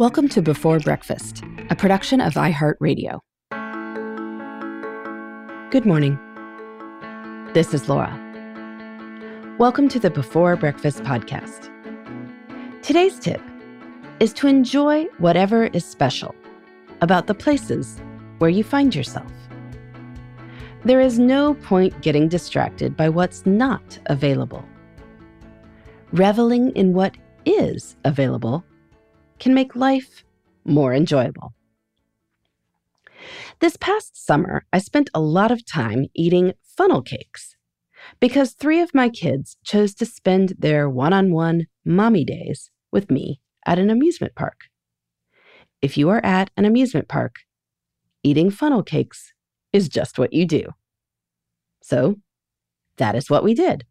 Welcome to Before Breakfast, a production of iHeartRadio. Good morning. This is Laura. Welcome to the Before Breakfast podcast. Today's tip is to enjoy whatever is special about the places where you find yourself. There is no point getting distracted by what's not available. Reveling in what is available can make life more enjoyable. This past summer, I spent a lot of time eating funnel cakes because three of my kids chose to spend their one on one mommy days with me at an amusement park. If you are at an amusement park, eating funnel cakes is just what you do. So, that is what we did.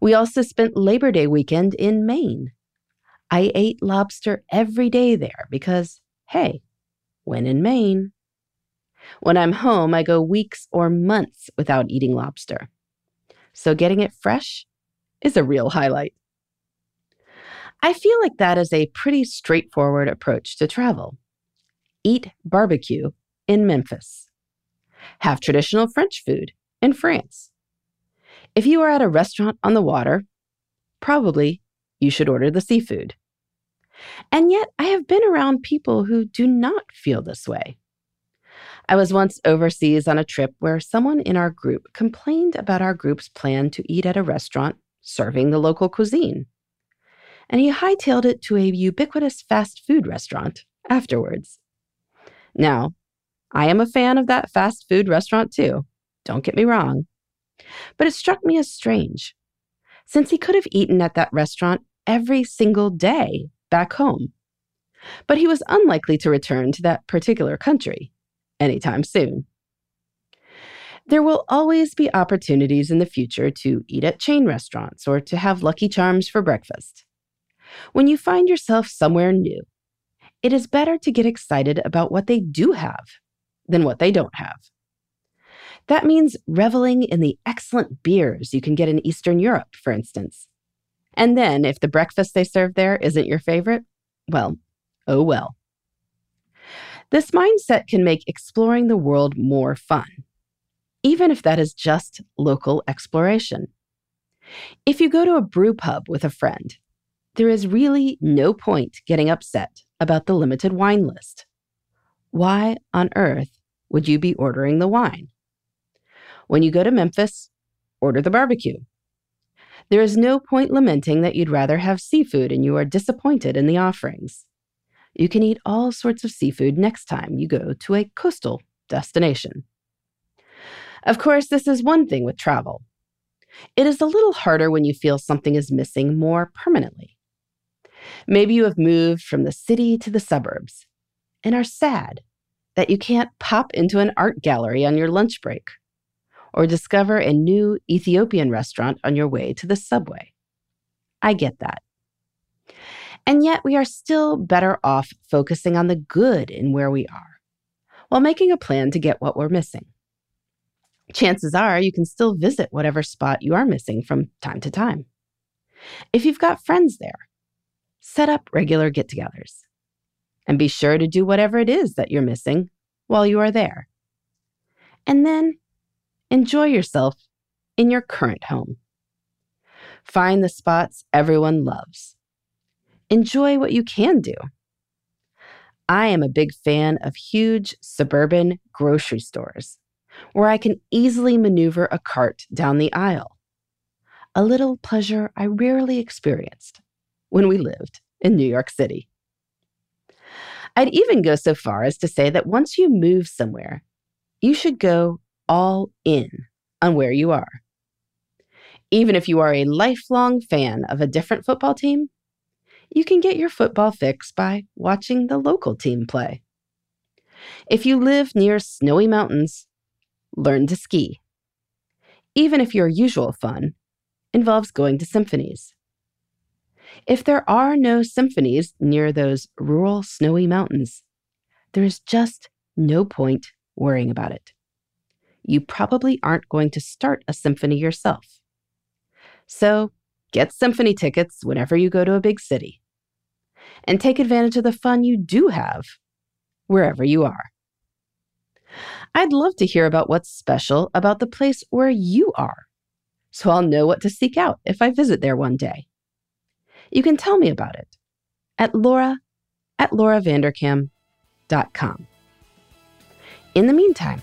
We also spent Labor Day weekend in Maine I ate lobster every day there because, hey, when in Maine. When I'm home, I go weeks or months without eating lobster. So getting it fresh is a real highlight. I feel like that is a pretty straightforward approach to travel. Eat barbecue in Memphis. Have traditional French food in France. If you are at a restaurant on the water, probably you should order the seafood. And yet, I have been around people who do not feel this way. I was once overseas on a trip where someone in our group complained about our group's plan to eat at a restaurant serving the local cuisine. And he hightailed it to a ubiquitous fast food restaurant afterwards. Now, I am a fan of that fast food restaurant too, don't get me wrong. But it struck me as strange, since he could have eaten at that restaurant every single day back home. But he was unlikely to return to that particular country anytime soon. There will always be opportunities in the future to eat at chain restaurants or to have Lucky Charms for breakfast. When you find yourself somewhere new, it is better to get excited about what they do have than what they don't have. That means reveling in the excellent beers you can get in Eastern Europe, for instance, and then, if the breakfast they serve there isn't your favorite, well, oh well. This mindset can make exploring the world more fun, even if that is just local exploration. If you go to a brew pub with a friend, there is really no point getting upset about the limited wine list. Why on earth would you be ordering the wine? When you go to Memphis, order the barbecue. There is no point lamenting that you'd rather have seafood and you are disappointed in the offerings. You can eat all sorts of seafood next time you go to a coastal destination. Of course, this is one thing with travel. It is a little harder when you feel something is missing more permanently. Maybe you have moved from the city to the suburbs and are sad that you can't pop into an art gallery on your lunch break or discover a new Ethiopian restaurant on your way to the subway. I get that. And yet, we are still better off focusing on the good in where we are while making a plan to get what we're missing. Chances are you can still visit whatever spot you are missing from time to time. If you've got friends there, set up regular get togethers and be sure to do whatever it is that you're missing while you are there. And then Enjoy yourself in your current home. Find the spots everyone loves. Enjoy what you can do. I am a big fan of huge suburban grocery stores where I can easily maneuver a cart down the aisle. A little pleasure I rarely experienced when we lived in New York City. I'd even go so far as to say that once you move somewhere, you should go all in on where you are. Even if you are a lifelong fan of a different football team, you can get your football fix by watching the local team play. If you live near snowy mountains, learn to ski. Even if your usual fun involves going to symphonies. If there are no symphonies near those rural snowy mountains, there is just no point worrying about it. You probably aren't going to start a symphony yourself. So get symphony tickets whenever you go to a big city. And take advantage of the fun you do have wherever you are. I'd love to hear about what's special about the place where you are, so I'll know what to seek out if I visit there one day. You can tell me about it at laura at lauravanderkam.com. In the meantime,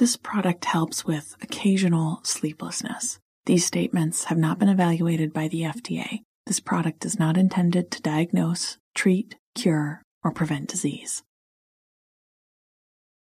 This product helps with occasional sleeplessness. These statements have not been evaluated by the FDA. This product is not intended to diagnose, treat, cure, or prevent disease.